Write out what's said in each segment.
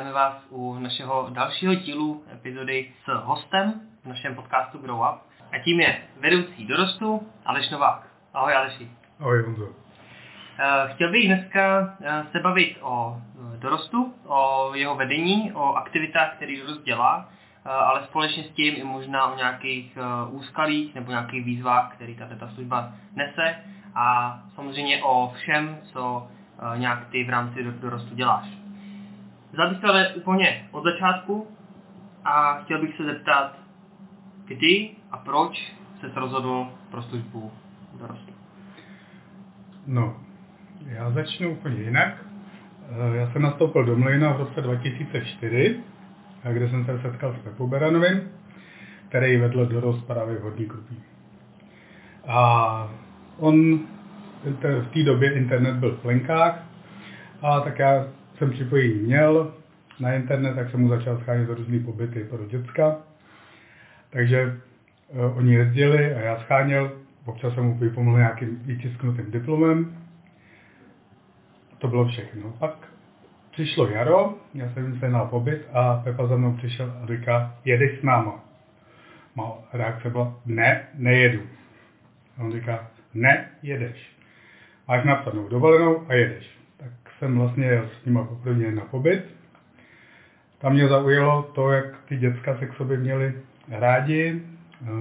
Vítáme vás u našeho dalšího dílu epizody s hostem v našem podcastu Grow Up. A tím je vedoucí dorostu Aleš Novák. Ahoj Aleši. Ahoj Honzo. Eh, chtěl bych dneska eh, se bavit o eh, dorostu, o jeho vedení, o aktivitách, které dorost dělá, ale společně s tím i možná o nějakých úskalích nebo nějakých výzvách, které tato služba nese a samozřejmě o všem, co nějak ty v rámci dorostu děláš. Vzal bych ale úplně od začátku a chtěl bych se zeptat, kdy a proč se rozhodl pro službu dorostu. No, já začnu úplně jinak. Eh, já jsem nastoupil do Mlejna v roce 2004, kde jsem se setkal s Pepou Beranovým, který vedl dorost právě v Horní Krupí. A on v té době internet byl v plenkách a tak já jsem připojení měl na internet, tak jsem mu začal schánět různý pobyty pro děcka. Takže uh, oni jezdili a já scháněl, občas jsem mu vypomohl nějakým vytisknutým diplomem. To bylo všechno. Pak přišlo jaro, já jsem se na pobyt a Pepa za mnou přišel a říká, jedeš s náma. Má reakce byla, ne, nejedu. A on říká, ne, jedeš. Máš napsanou dovolenou a jedeš jsem vlastně jel s nima poprvé na pobyt. Tam mě zaujalo to, jak ty děcka se k sobě měli rádi,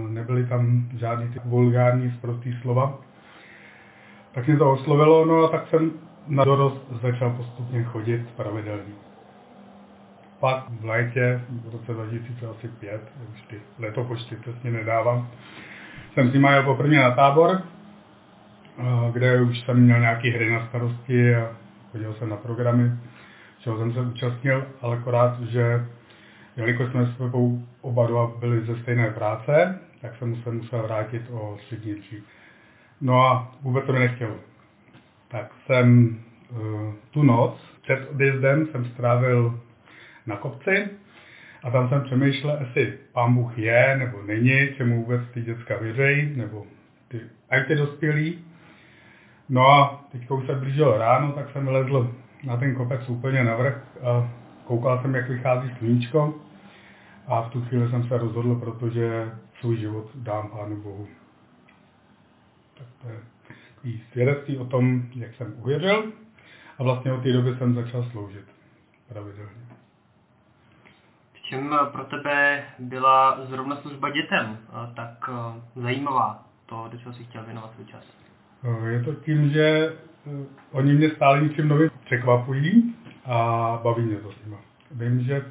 nebyly tam žádný ty vulgární zprostý slova. Tak mě to oslovilo, no a tak jsem na dorost začal postupně chodit pravidelně. Pak v létě, v roce 2005, už ty letopočty přesně nedávám, jsem s nimi jel poprvé na tábor, eh, kde už jsem měl nějaké hry na starosti a chodil jsem na programy, čeho jsem se účastnil, ale akorát, že jelikož jsme s oba dva byli ze stejné práce, tak jsem se musel vrátit o tři dní dřív. No a vůbec to mi nechtělo. Tak jsem uh, tu noc před odjezdem jsem strávil na kopci a tam jsem přemýšlel, jestli pán Bůh je nebo není, čemu vůbec ty děcka věřejí, nebo ty, a ty dospělí. No a teď už se blížilo ráno, tak jsem vylezl na ten kopec úplně navrh a koukal jsem, jak vychází sluníčko. A v tu chvíli jsem se rozhodl, protože svůj život dám Pánu Bohu. Tak to je takový svědectví o tom, jak jsem uvěřil. A vlastně od té doby jsem začal sloužit pravidelně. V čem pro tebe byla zrovna služba dětem tak eh, zajímavá? To, do čeho jsi chtěl věnovat svůj čas? Eh, je to tím, že eh, oni mě stále něčím novým překvapují a baví mě to s nimi. Vím, že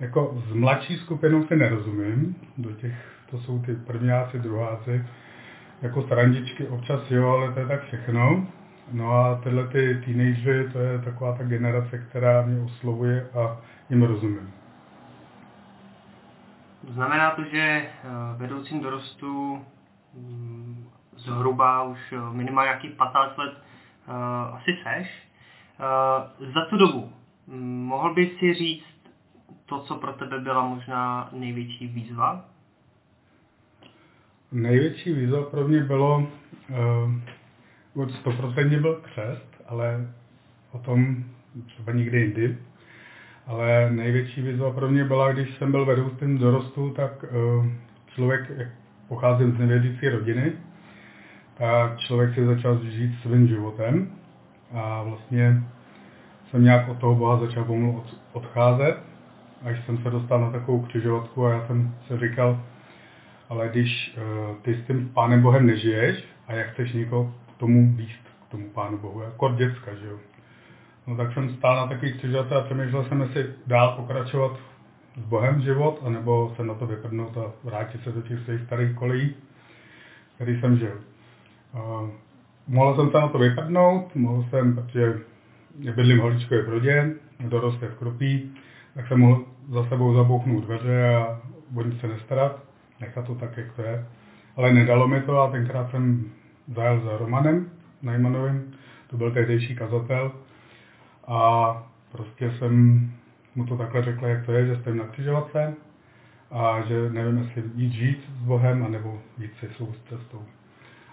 jako s mladší skupinou si nerozumím, do těch, to jsou ty prvňáci, druháci, jako srandičky občas jo, ale to je tak všechno. No a tyhle ty teenagery, to je taková ta generace, která mě oslovuje a jim rozumím. Znamená to, že eh, vedoucím dorostu mm, zhruba už eh, minimálně nějakých 15 let uh, asi seš. Uh, za tu dobu mm, mohl bys si říct to, co pro tebe byla možná největší výzva? Největší výzva pro mě bylo, uh, 100% byl křest, ale o tom třeba nikdy jindy. Ale největší výzva pro mě byla, když jsem byl vedoucím dorostu, tak uh, člověk, jak pocházím z nevěřící rodiny, a člověk si začal žít svým životem a vlastně jsem nějak od toho Boha začal pomalu odcházet, až jsem se dostal na takovou křižovatku a já jsem se říkal, ale když uh, ty s tím Pánem Bohem nežiješ a jak chceš někoho k tomu výst, k tomu Pánu Bohu, jako děcka, že jo. No tak jsem stál na takový křižovatce a přemýšlel jsem, jestli dál pokračovat s Bohem život, anebo se na to vyprdnout a vrátit se do těch svých starých kolejí, který jsem žil. Mohl jsem se na to vypadnout, mohl jsem, protože bydlím v Holičkové dorost je v Kropí, tak jsem mohl za sebou zabouchnout dveře a o nic se nestarat, nechat to tak, jak to je. Ale nedalo mi to a tenkrát jsem zajel za Romanem Najmanovým, to byl tehdejší kazatel a prostě jsem mu to takhle řekl, jak to je, že stojím na křižovatce a že nevím, jestli jít žít s Bohem, anebo jít si svou cestou.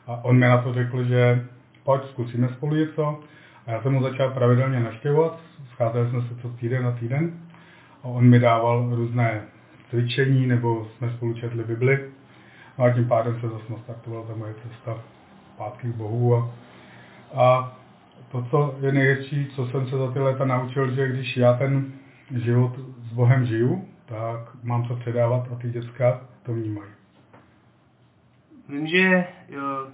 A on mi na to řekl, že pojď, zkusíme spolu něco. A já jsem mu začal pravidelně naštěvovat, scházeli jsme se co týden na týden. on mi dával různé cvičení, nebo jsme spolu četli Bibli. No a tím pádem se zase nastartovala ta moje cesta zpátky k Bohu. A, a to, co je největší, co jsem se za ty léta naučil, že když já ten život s Bohem žiju, tak mám co předávat a ty děcka to vnímají. Vím, že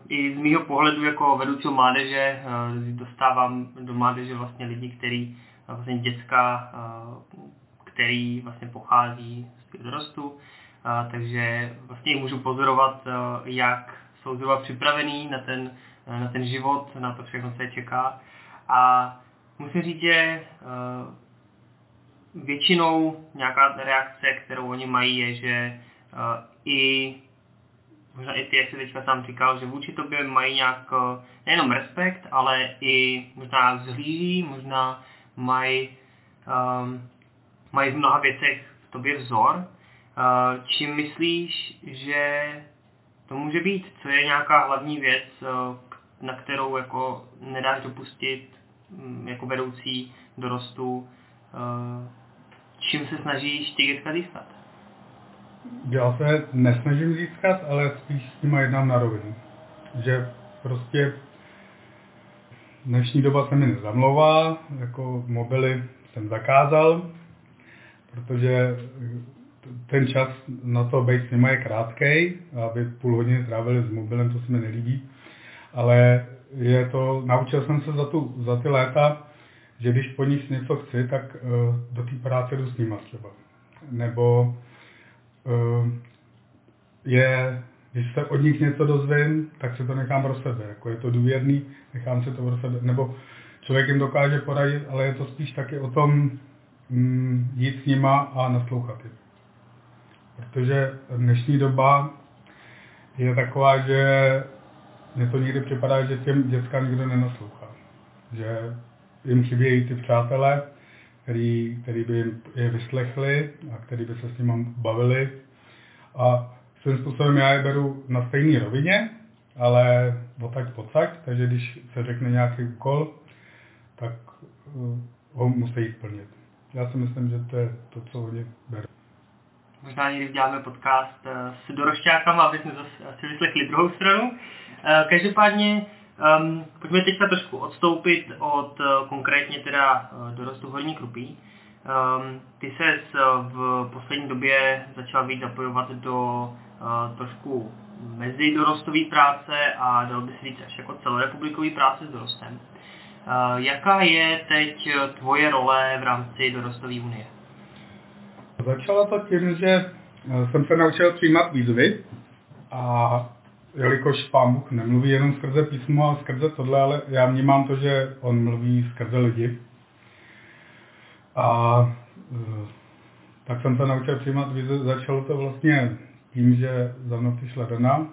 i z mýho pohledu jako vedoucího mládeže eh, dostávám do mládeže vlastně lidi, který eh, vlastně děcka, eh, který vlastně pochází z dorostu, takže vlastně můžu pozorovat, jak jsou zhruba připravený na ten, na ten život, na to všechno, co je čeká. A musím říct, že většinou nějaká reakce, kterou oni mají, je, že i možná i ty, jak jsi teďka sám říkal, že vůči tobě mají nějak eh, nejenom respekt, ale i možná zhlíží, možná mají, um, mají v mnoha věcech v tobě vzor. Uh, čím myslíš, že to může být? Co je nějaká hlavní věc, uh, na kterou jako nedáš dopustit um, jako vedoucí dorostu? Uh, čím se snažíš ty dětka získat? Já se nesnažím získat, ale spíš s nima jednám na rovinu. Že prostě dnešní doba se mi nezamlouvá, jako mobily jsem zakázal, protože ten čas na to být s nima je krátký, aby půl hodiny trávili s mobilem, to se mi nelíbí, ale je to, naučil jsem se za, tu, za ty léta, že když po nich něco chci, tak uh, do té práce jdu s nima třeba. Nebo je, když se od nich něco dozvím, tak se to nechám pro sebe. Jako je to důvěrný, nechám se to pro sebe. Nebo člověk jim dokáže poradit, ale je to spíš taky o tom mm, jít s nima a naslouchat jim. Protože dnešní doba je taková, že mně to někdy připadá, že těm dětskám nikdo nenaslouchá. Že jim chybějí ty přátelé, který, který by je vyslechli a který by se s nimi bavili. A svým způsobem já je beru na stejné rovině, ale odtaď pocať, takže když se řekne nějaký úkol, tak uh, ho musí splnit. Já si myslím, že to je to, co oni berou. Možná někdy děláme podcast uh, s dorošťákama, aby jsme zase si vyslechli druhou stranu. Uh, každopádně Um, pojďme teďka trošku odstoupit od uh, konkrétně teda uh, dorostu Horní Krupí. Um, ty se v poslední době začal víc zapojovat do uh, trošku mezi dorostové práce a dal by se říct až jako celorepublikové práce s dorostem. Uh, jaká je teď tvoje role v rámci dorostové unie? Začalo to tím, že jsem se naučil přijímat výzvy a jelikož pán Bůh nemluví jenom skrze písmo a skrze tohle, ale já vnímám to, že on mluví skrze lidi. A e, tak jsem se naučil přijímat vize. Začalo to vlastně tím, že za mnou přišla Dana,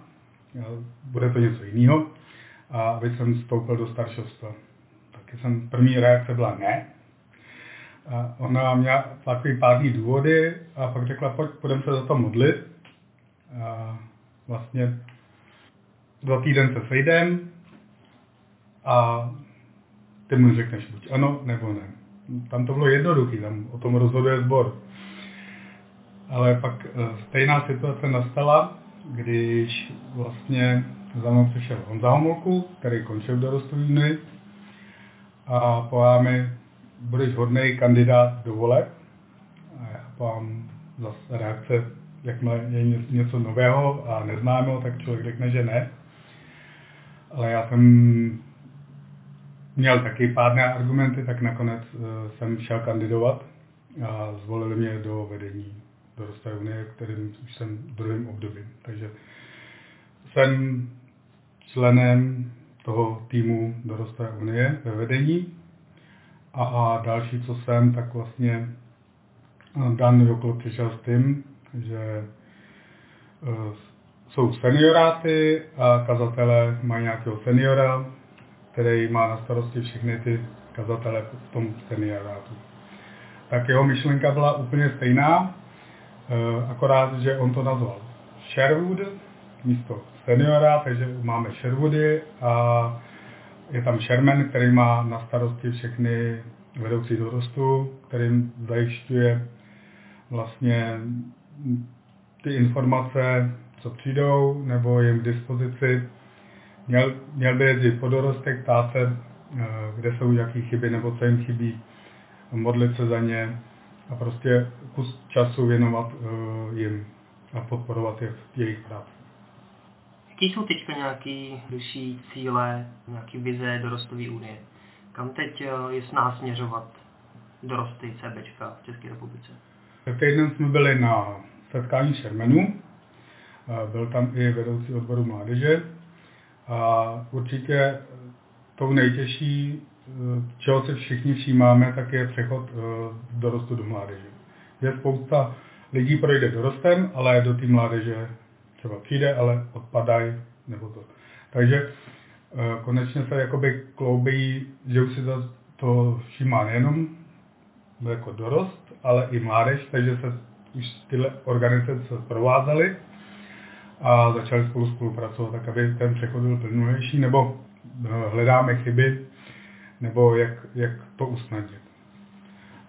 bude to něco jiného, a aby jsem vstoupil do staršovstva. Taky jsem, první reakce byla ne. A ona měla takový pádný důvody a pak řekla, pojď, půjdeme se za to modlit. A vlastně za týden se sejdem a ty mu řekneš buď ano, nebo ne. Tam to bylo jednoduché, tam o tom rozhoduje sbor. Ale pak eh, stejná situace nastala, když vlastně za mnou přišel Honza Homolku, který končil do Rostoviny a povedal mi, budeš hodný kandidát do voleb. A já povám zase reakce, jakmile je něco nového a neznámého, tak člověk řekne, že ne ale já jsem měl taky pádné argumenty, tak nakonec uh, jsem šel kandidovat a zvolili mě do vedení do Rosté unie, kterým už jsem v druhém období. Takže jsem členem toho týmu do Rosté unie ve vedení a, a další, co jsem, tak vlastně eh, Dan Jokl přišel s tím, že uh, jsou senioráty a kazatele mají nějakého seniora, který má na starosti všechny ty kazatele v tom seniorátu. Tak jeho myšlenka byla úplně stejná, eh, akorát, že on to nazval Sherwood místo seniora, takže máme Sherwoody a je tam Sherman, který má na starosti všechny vedoucí dorostu, kterým zajišťuje vlastně ty informace, co přijdou, nebo jim k dispozici. Měl, měl by jezdit po dorostek, ptát se, eh, kde jsou jaký chyby nebo co jim chybí, modlit se za ně a prostě kus času věnovat eh, jim a podporovat je v jejich práci. Jaký jsou teď nějaké další cíle, nějaké vize dorostové unie? Kam teď eh, je snaha směřovat dorosty CBčka v České republice? Týden jsme byli na setkání Shermanů, byl tam i vedoucí odboru mládeže a určitě tou nejtěžší, čeho se všichni všímáme, tak je přechod eh, dorostu do mládeže. Je spousta lidí projde dorostem, ale do té mládeže třeba přijde, ale odpadají nebo to. Takže eh, konečně se jakoby kloubí, že už si to, to všímá nejenom jako dorost, ale i mládež, takže se už tyhle organizace provázely a začali spolu spolupracovat, tak aby ten přechod byl plnulejší, nebo eh, hledáme chyby, nebo jak, jak to usnadnit.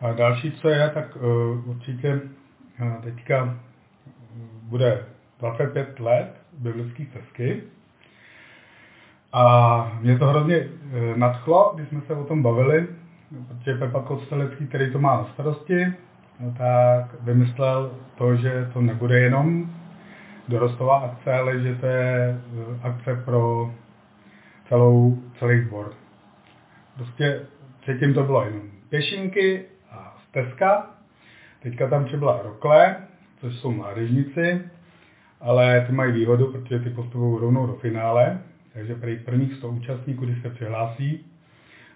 A další, co je, tak uh, určitě uh, teďka bude 25 let biblické stezky. A mě to hrozně nadchlo, když jsme se o tom bavili, protože Pepa Kostelecký, který to má na starosti, tak vymyslel to, že to nebude jenom dorostová akce, ale že to je eh, akce pro celou, celý sbor. Prostě předtím to bylo jenom pěšinky a stezka, teďka tam přibyla rokle, což jsou mládežníci, ale ty mají výhodu, protože ty postupují rovnou do finále, takže pro prvních 100 účastníků, když se přihlásí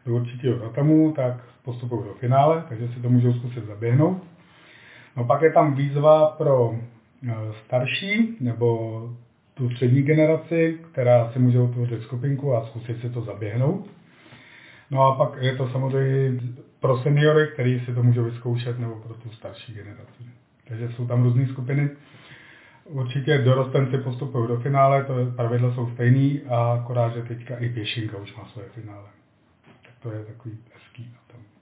do určitého datamu, tak postupují do finále, takže si to můžou zkusit zaběhnout. No pak je tam výzva pro starší nebo tu střední generaci, která si může utvořit skupinku a zkusit si to zaběhnout. No a pak je to samozřejmě pro seniory, kteří si to můžou vyzkoušet, nebo pro tu starší generaci. Takže jsou tam různé skupiny. Určitě dorostenci postupují do finále, to je, pravidla jsou stejný a akorát, že teďka i pěšinka už má svoje finále. Tak to je takový hezký. Kromě eh,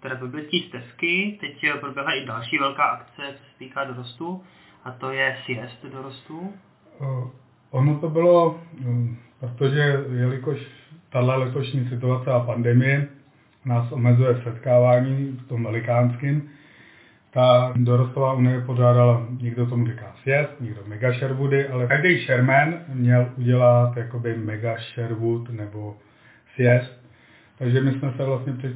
teda biblické stezky, teď eh, proběhla i další velká akce, co se týká dorostu, a to je siest dorostu. Ono to bylo, um, protože jelikož tahle letošní situace a pandemie nás omezuje setkávání v tom velikánským, ta dorostová unie pořádala, někdo tomu říká sjezd, někdo mega Sherwoody, ale každý Sherman měl udělat jakoby mega Sherwood nebo sjezd takže my jsme se vlastně při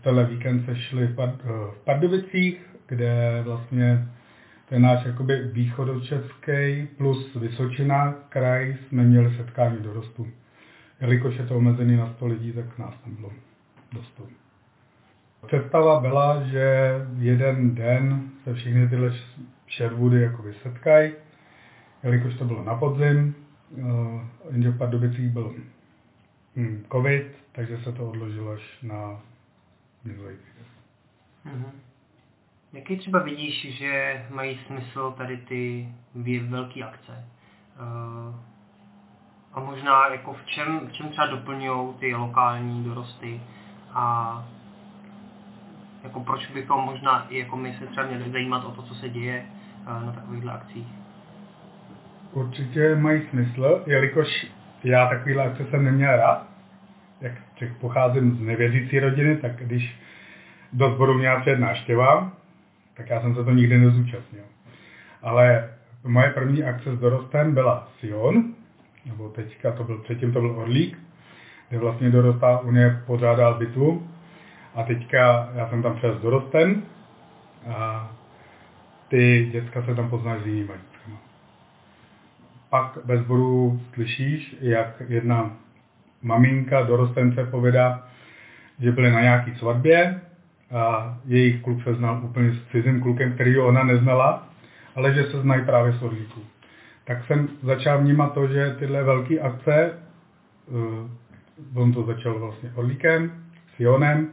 tenhle víkend sešli v, Pard, v Pardubicích, kde vlastně ten náš jakoby východočeský plus Vysočina kraj jsme měli setkání dorostu. Jelikož je to omezený na 100 lidí, tak nás tam bylo dost. Představa byla, že jeden den se všechny tyhle Sherwoody jako setkají, jelikož to bylo na podzim, eh, jenže v Pardubicích byl hm, covid, takže se to odložilo až na minulý týden. Mm-hmm. Jaký třeba vidíš, že mají smysl tady ty velké akce? Uh, a možná jako v čem, v čem třeba doplňují ty lokální dorosty a jako proč bychom možná i jako my se třeba měli zajímat o to, co se děje uh, na takovýchhle akcích? Určitě mají smysl, jelikož já takovýhle akce jsem neměl rád, jak pocházím z nevěřící rodiny, tak když do sboru měla před náštěva, tak já jsem se to nikdy nezúčastnil. Ale moje první akce s dorostem byla Sion, nebo teďka to byl, předtím to byl Orlík, kde vlastně dorostá unie pořádal bitvu a teďka já jsem tam přes dorostem a ty děcka se tam poznají s jinými. Pak ve sboru slyšíš, jak jedna maminka dorostence povědá, že byli na nějaký svatbě a jejich kluk se znal úplně s cizím klukem, který ona neznala, ale že se znají právě s orlíků. Tak jsem začal vnímat to, že tyhle velké akce, uh, on to začal vlastně orlíkem, s Jonem,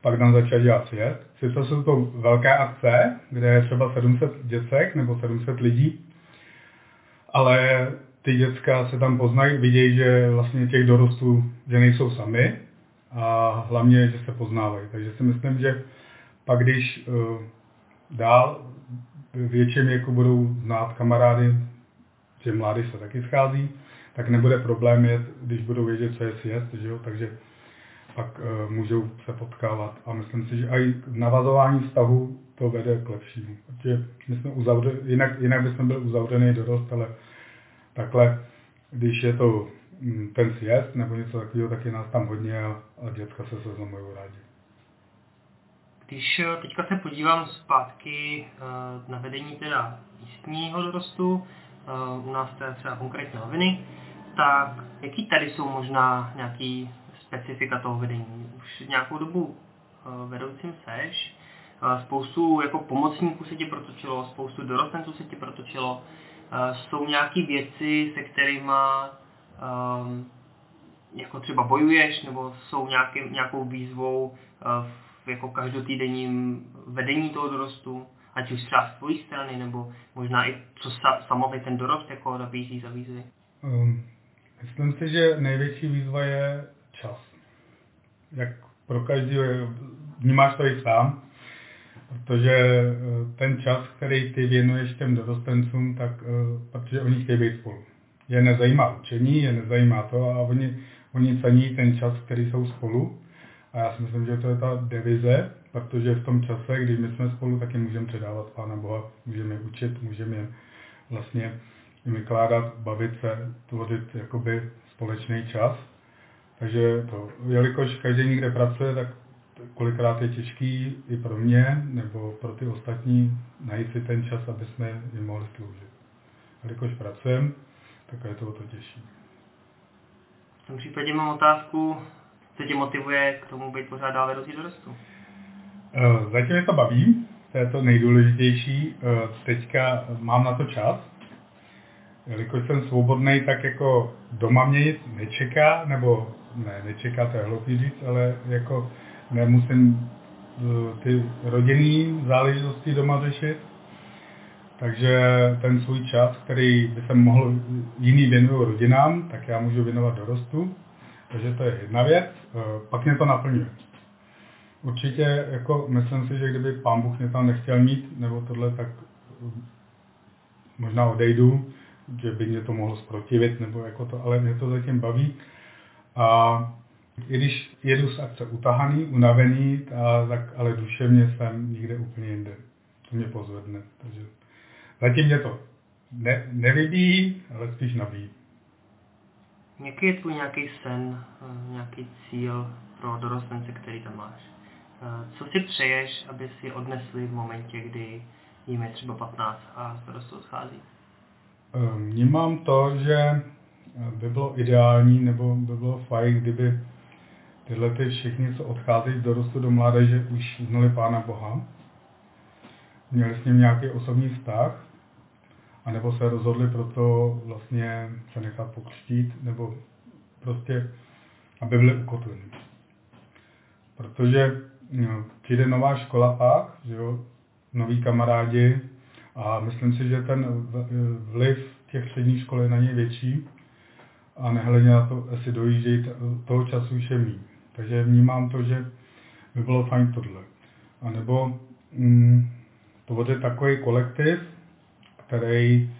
pak tam začal dělat svět. Sice jsou to velké akce, kde je třeba 700 děcek nebo 700 lidí, ale ty děcka se tam poznají, vidějí, že vlastně těch dorostů, že nejsou sami a hlavně, že se poznávají. Takže si myslím, že pak když uh, dál větším věku budou znát kamarády, že mladí se taky schází, tak nebude problém jet, když budou vědět, co je sjezd, že jo? takže pak uh, můžou se potkávat. A myslím si, že i navazování vztahu to vede k lepšímu. Protože my jsme uzavřeli, jinak, jinak bychom byli uzavřený dorost, ale takhle, když je to mm, ten sjezd nebo něco takového, tak je nás tam hodně a, a děcka se seznamují rádi. Když eh, teďka se podívám zpátky uh, na vedení teda místního dorostu, uh, u nás teda třeba konkrétně noviny, tak jaký tady jsou možná nějaký specifika toho vedení? Už nějakou dobu vedoucím seš, spoustu jako pomocníků se ti protočilo, spoustu dorostenců se ti protočilo. Jsou nějaké věci, se kterými um, jako třeba bojuješ, nebo jsou nějaký, nějakou výzvou uh, v jako každotýdenním vedení toho dorostu, ať už třeba z tvojí strany, nebo možná i co sa, samotný ten dorost jako nabízí za výzvy? Um, myslím si, že největší výzva je čas. Jak pro každého vnímáš to i sám, protože eh, ten čas, který ty věnuješ těm dorostencům, tak eh, protože oni chtějí být spolu. Je nezajímá učení, je nezajímá to a oni, oni cení ten čas, který jsou spolu. A já si myslím, že to je ta devize, protože v tom čase, když my jsme spolu, tak jim můžeme předávat Pána Boha, můžeme učit, můžeme vlastně vykládat, bavit se, tvořit jakoby společný čas. Takže to, jelikož každý někde pracuje, tak kolikrát je těžký i pro mě nebo pro ty ostatní najít si ten čas, aby jsme jim mohli sloužit. A když pracujeme, tak je to o to těžší. V tom případě mám otázku, co tě motivuje k tomu být pořád dál vedoucí dorostu? Eh, zatím mě to baví, to je to nejdůležitější. Eh, teďka mám na to čas, jelikož jsem svobodný, tak jako doma mě nic nečeká, nebo ne, nečeká, to je hloupý říct, ale jako nemusím eh, ty rodinné záležitosti doma řešit. Takže ten svůj čas, který by se mohl jiný věnovat rodinám, tak já můžu věnovat dorostu. Takže to je jedna věc. Eh, pak mě to naplňuje. Určitě, jako myslím si, že kdyby pán Bůh mě tam nechtěl mít, nebo tohle, tak eh, možná odejdu, že by mě to mohlo zprotivit, nebo jako to, ale mě to zatím baví. A i když jedu z akce utahaný, unavený, a, tak ale duševně jsem někde úplně jinde. To mě pozvedne. Takže zatím mě to ne, nevybíjí, ale spíš nabíjí. Jaký je tvůj nějaký sen, eh, nějaký cíl pro dorostence, který tam máš? Eh, co si přeješ, aby si odnesli v momentě, kdy jim je třeba 15 a z dorostu odchází? Eh, vnímám to, že by bylo ideální nebo by bylo fajn, kdyby tyhle ty všichni, co odcházejí z dorostu do mládeže, už znali Pána Boha, měli s ním nějaký osobní vztah, anebo se rozhodli pro to vlastně se nechat pokřtít, nebo prostě, aby byli ukotveni. Protože no, přijde nová škola pak, že jo, noví kamarádi a myslím si, že ten vliv těch středních škol je na ně větší a nehledně na to, jestli dojíždějí, toho času už je méně. Takže vnímám to, že by bylo fajn tohle. A nebo mm, to bude takový kolektiv, který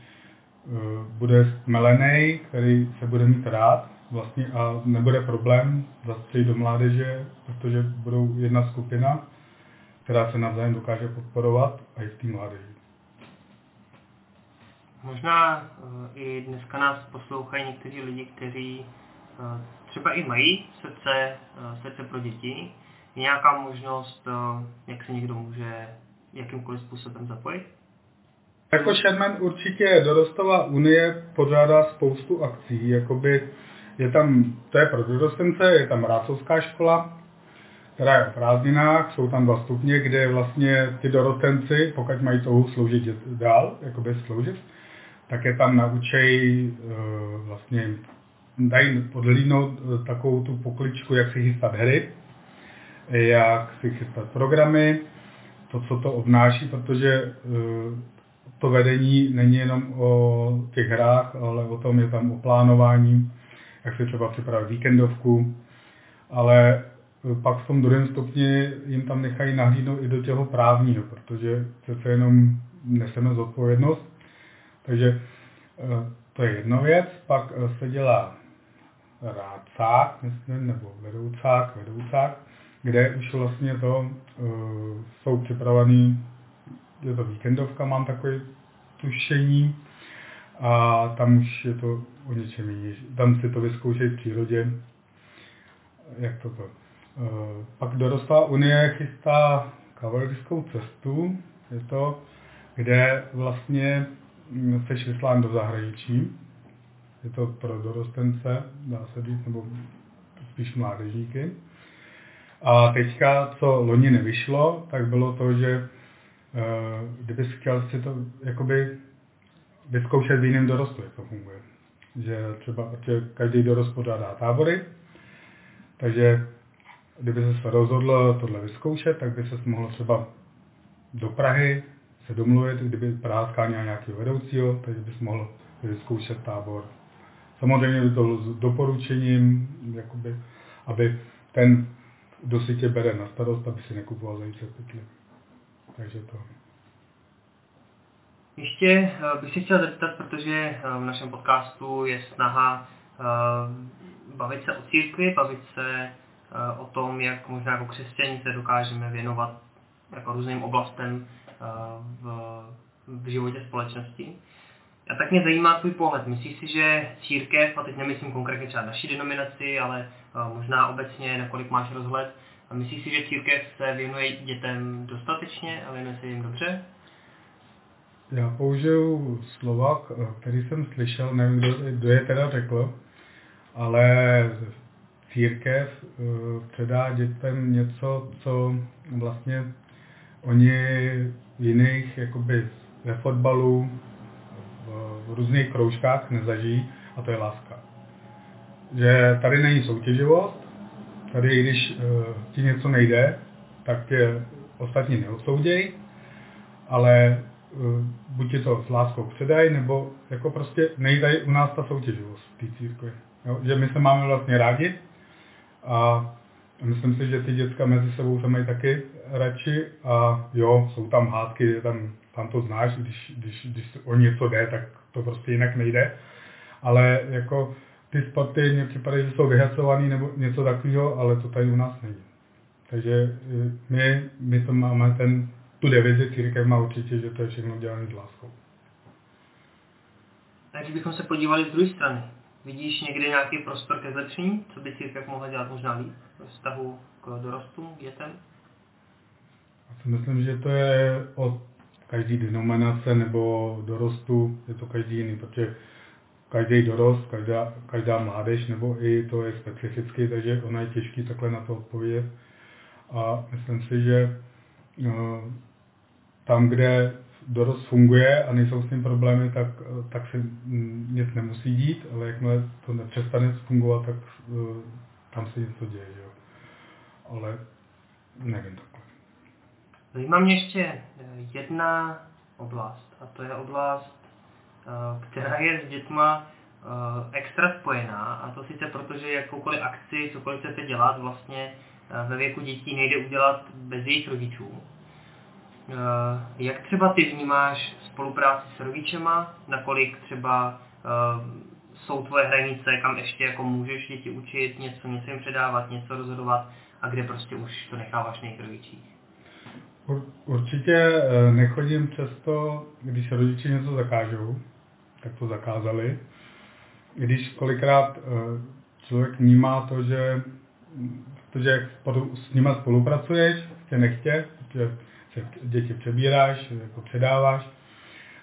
uh, bude melený, který se bude mít rád vlastně a nebude problém zastřelit do mládeže, protože budou jedna skupina, která se navzájem dokáže podporovat a i v té mládeži. Možná uh, i dneska nás poslouchají někteří lidi, kteří uh, třeba i mají srdce, eh, srdce pro děti, je nějaká možnost, eh, jak se někdo může jakýmkoliv způsobem zapojit? Jako Sherman určitě Dorostová unie pořádá spoustu akcí, jakoby je tam, to je pro dorostence, je tam Rácovská škola, která je v prázdninách, jsou tam dva stupně, kde vlastně ty dorostenci, pokud mají touhu sloužit dál, jakoby sloužit, tak je tam naučej uh, vlastně dají podlídnout eh, takovou tu pokličku, jak si chystat hry, jak si chystat programy, to, co to obnáší, protože eh, to vedení není jenom o těch hrách, ale o tom je tam o plánování, jak si třeba připravit víkendovku, ale pak v tom druhém stupni jim tam nechají nahlídnout i do těho právního, protože přece jenom neseme zodpovědnost. Takže to je jedna věc. Pak se dělá rádcák, myslím, nebo vedoucák, vedoucák, kde už vlastně to uh, jsou připravený, je to víkendovka, mám takové tušení, a tam už je to o něčem jiný. Tam si to vyzkoušejí v přírodě, jak to to. Uh, pak dorostlá unie chystá kavalerskou cestu, je to, kde vlastně seš vyslán do zahraničí, je to pro dorostence, dá se říct, nebo spíš mládežníky. A teďka, co loni nevyšlo, tak bylo to, že uh, kdybys chtěl si to jakoby vyzkoušet v jiném dorostu, jak to funguje. Že třeba že každý dorost podádá tábory, takže kdyby se rozhodl tohle vyzkoušet, tak by se mohl třeba do Prahy se domluvit, kdyby Praha skáněla nějakého vedoucího, takže bys mohl vyzkoušet tábor Samozřejmě to s doporučením, jakoby, aby ten, kdo si tě bere na starost, aby si nekupoval zajíce pytli. Takže to. Ještě eh, bych si chtěl zeptat, protože eh, v našem podcastu je snaha eh, bavit se o církvi, bavit se o tom, jak možná jako křesťaní se dokážeme věnovat jako různým oblastem v, v životě společnosti. A tak mě zajímá tvůj pohled. Myslíš si, že církev, a teď nemyslím konkrétně třeba naší denominaci, ale uh, možná obecně, nakolik máš rozhled, a myslíš si, že církev se věnuje dětem dostatečně a věnuje se jim dobře? Já použiju slova, který jsem slyšel, nevím, kdo, kdo je teda řekl, ale církev uh, předá dětem něco, co vlastně oni v jiných, jakoby ve fotbalu, v různých kroužkách nezažijí a to je láska. Že tady není soutěživost, tady když uh, ti něco nejde, tak tě ostatní neodsouděj, ale uh, buď ti to s láskou předají, nebo jako prostě nejde u nás ta soutěživost v té církvi. Jo? Že my se máme vlastně rádi a myslím si, že ty děcka mezi sebou se mají taky radši a jo, jsou tam hádky, tam tam to znáš, když, když, když o něco jde, tak to prostě jinak nejde. Ale jako ty sporty mě připadají, že jsou vyhacovaný nebo něco takového, ale to tady u nás není. Takže eh, my, my to máme ten, tu devizi církev má určitě, že to je všechno dělané s láskou. Když bychom se podívali z druhé strany, vidíš někdy nějaký prostor ke zlepšení, co by církev mohla dělat možná líp ve vztahu k dorostům, k dětem? Já si myslím, že to je o každý denominace nebo dorostu, je to každý jiný, protože každý dorost, každá, každá mládež nebo i to je specificky, takže ono je těžký takhle na to odpovědět. A myslím si, že no, tam, kde dorost funguje a nejsou s tím problémy, tak, tak se nic nemusí dít, ale jakmile to nepřestane fungovat, tak uh, tam se něco děje. Jo. Ale nevím takhle. Zajímá mě ještě eh, jedna oblast, a to je oblast, eh, která je s dětma eh, extra spojená, a to sice proto, že jakoukoliv akci, cokoliv chcete dělat, vlastně ve věku dětí nejde udělat bez jejich rodičů. Jak třeba ty vnímáš spolupráci s rodičema, nakolik třeba jsou tvoje hranice, kam ještě jako můžeš děti učit, něco, něco jim předávat, něco rozhodovat a kde prostě už to necháváš na jejich rodičích? Určitě eh, nechodím přesto, když rodiče něco zakážou, tak to zakázali. Když kolikrát eh, člověk vnímá to, že, to, že s nima spolupracuješ, tě nechtě, že se děti přebíráš, jako předáváš,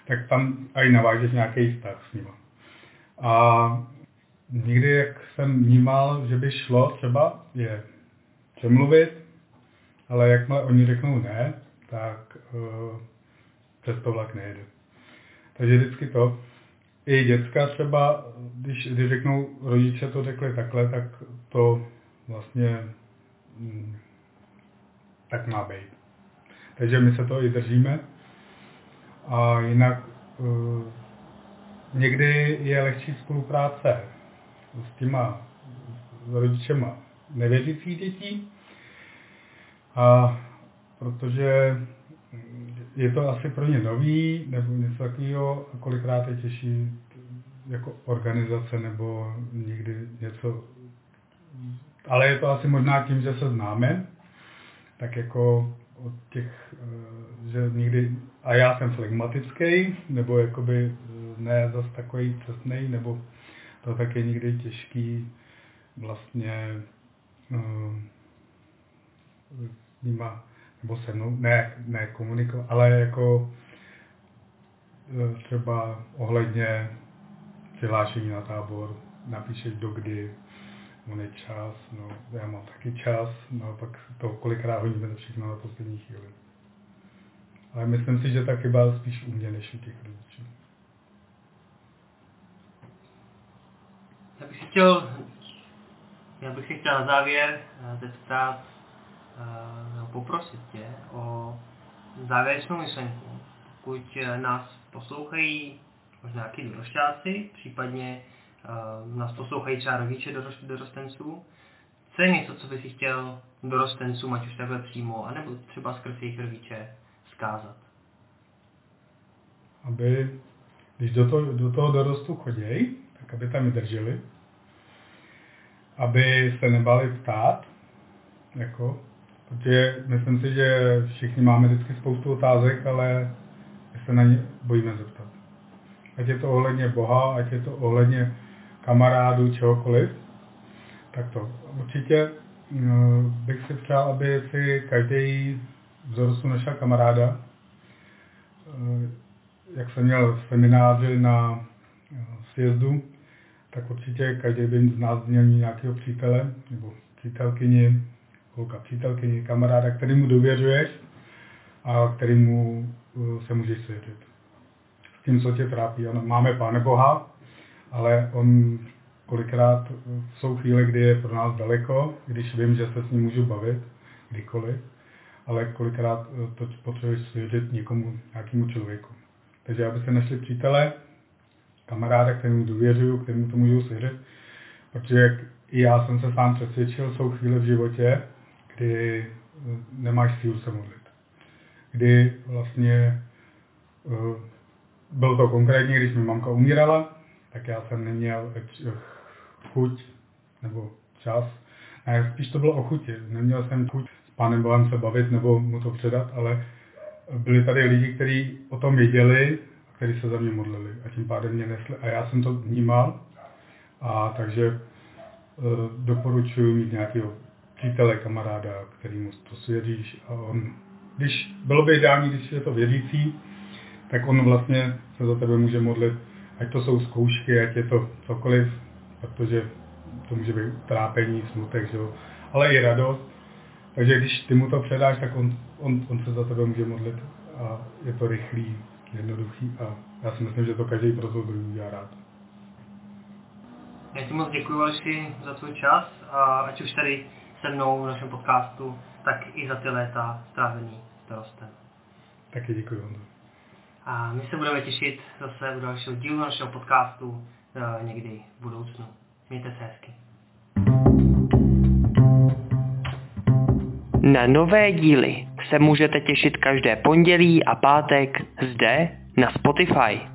tak tam i navážeš nějaký vztah s nima. A někdy, jak jsem vnímal, že by šlo třeba je přemluvit, ale jakmile oni řeknou ne, tak uh, přes to vlak nejede. Takže vždycky to. I děcka třeba, když, když řeknou, rodiče to řekli takhle, tak to vlastně mm, tak má být. Takže my se to i držíme. A jinak uh, někdy je lehčí spolupráce s těma s rodičema nevěřících dětí, A protože je to asi pro ně nový, nebo něco takového, a kolikrát je těžší jako organizace nebo někdy něco, ale je to asi možná tím, že se známe, tak jako od těch, eh, že někdy, a já jsem flegmatický, nebo jakoby eh, ne zas takový cestný, nebo to tak je někdy těžký vlastně uh, s nima, nebo se mnou, ne, ne komunikovat, ale jako třeba ohledně přihlášení na tábor, napíšeš do kdy, on je čas, no, já mám taky čas, no, pak to kolikrát hodíme to všechno na poslední chvíli. Ale myslím si, že ta chyba spíš u mě, než u těch rodičů. Já bych si chtěl, já bych si chtěl na závěr eh, zeptat, poprosit tě o závěrečnou myšlenku. Pokud eh, nás poslouchají možná nějaký dorošťáci, případně uh, nás poslouchají třeba rodiče dorostenců. Co je něco, co by si chtěl dorostencům, ať už takhle přímo, anebo třeba skrz jejich rodiče, zkázat? Aby, když do toho, do toho dorostu chodějí, tak aby tam drželi, aby se nebali ptát, jako, protože myslím si, že všichni máme vždycky spoustu otázek, ale se na ně bojíme zeptat. Ať je to ohledně Boha, ať je to ohledně kamarádů, čehokoliv, tak to určitě. Mm, bych si přál, aby si každý vzorostů našel kamaráda. Eh, jak jsem měl semináři na eh, sjezdu, tak určitě každý by z nás měl nějakého přítele nebo přítelkyni, holka přítelkyni, kamaráda, kterýmu důvěřuješ a kterýmu eh, se můžeš svěřit tím, co tě trápí. Ano, máme Páne Boha, ale on kolikrát jsou chvíle, kdy je pro nás daleko, když vím, že se s ním můžu bavit, kdykoliv, ale kolikrát to potřebuješ svěřit někomu, nějakému člověku. Takže aby se našli přítele, kamaráda, kterému důvěřuju, kterému to můžu svěřit, protože i já jsem se sám přesvědčil, jsou chvíle v životě, kdy nemáš sílu se modlit. Kdy vlastně uh, bylo to konkrétně, když mi mamka umírala, tak já jsem neměl chuť nebo čas. A spíš to bylo o chuti. Neměl jsem chuť s pánem Bohem se bavit nebo mu to předat, ale byli tady lidi, kteří o tom věděli, kteří se za mě modlili a tím pádem mě nesli. A já jsem to vnímal, a takže e, doporučuji mít nějakého přítele, kamaráda, který mu to svěříš. A on, když, bylo by ideální, když je to věřící, tak on vlastně se za tebe může modlit, ať to jsou zkoušky, ať je to cokoliv, protože to může být trápení, smutek, že jo? ale i radost. Takže když ty mu to předáš, tak on, on, on se za tebe může modlit a je to rychlý, jednoduchý a já si myslím, že to každý pro to udělá rád. Já ti moc děkuji, Aleši, za tvůj čas a ať už tady se mnou v našem podcastu, tak i za ty léta strávený starostem. Taky děkuji, Honzo. A my se budeme těšit zase u dalšího dílu našeho podcastu eh, někdy v budoucnu. Mějte se hezky. Na nové díly se můžete těšit každé pondělí a pátek zde na Spotify.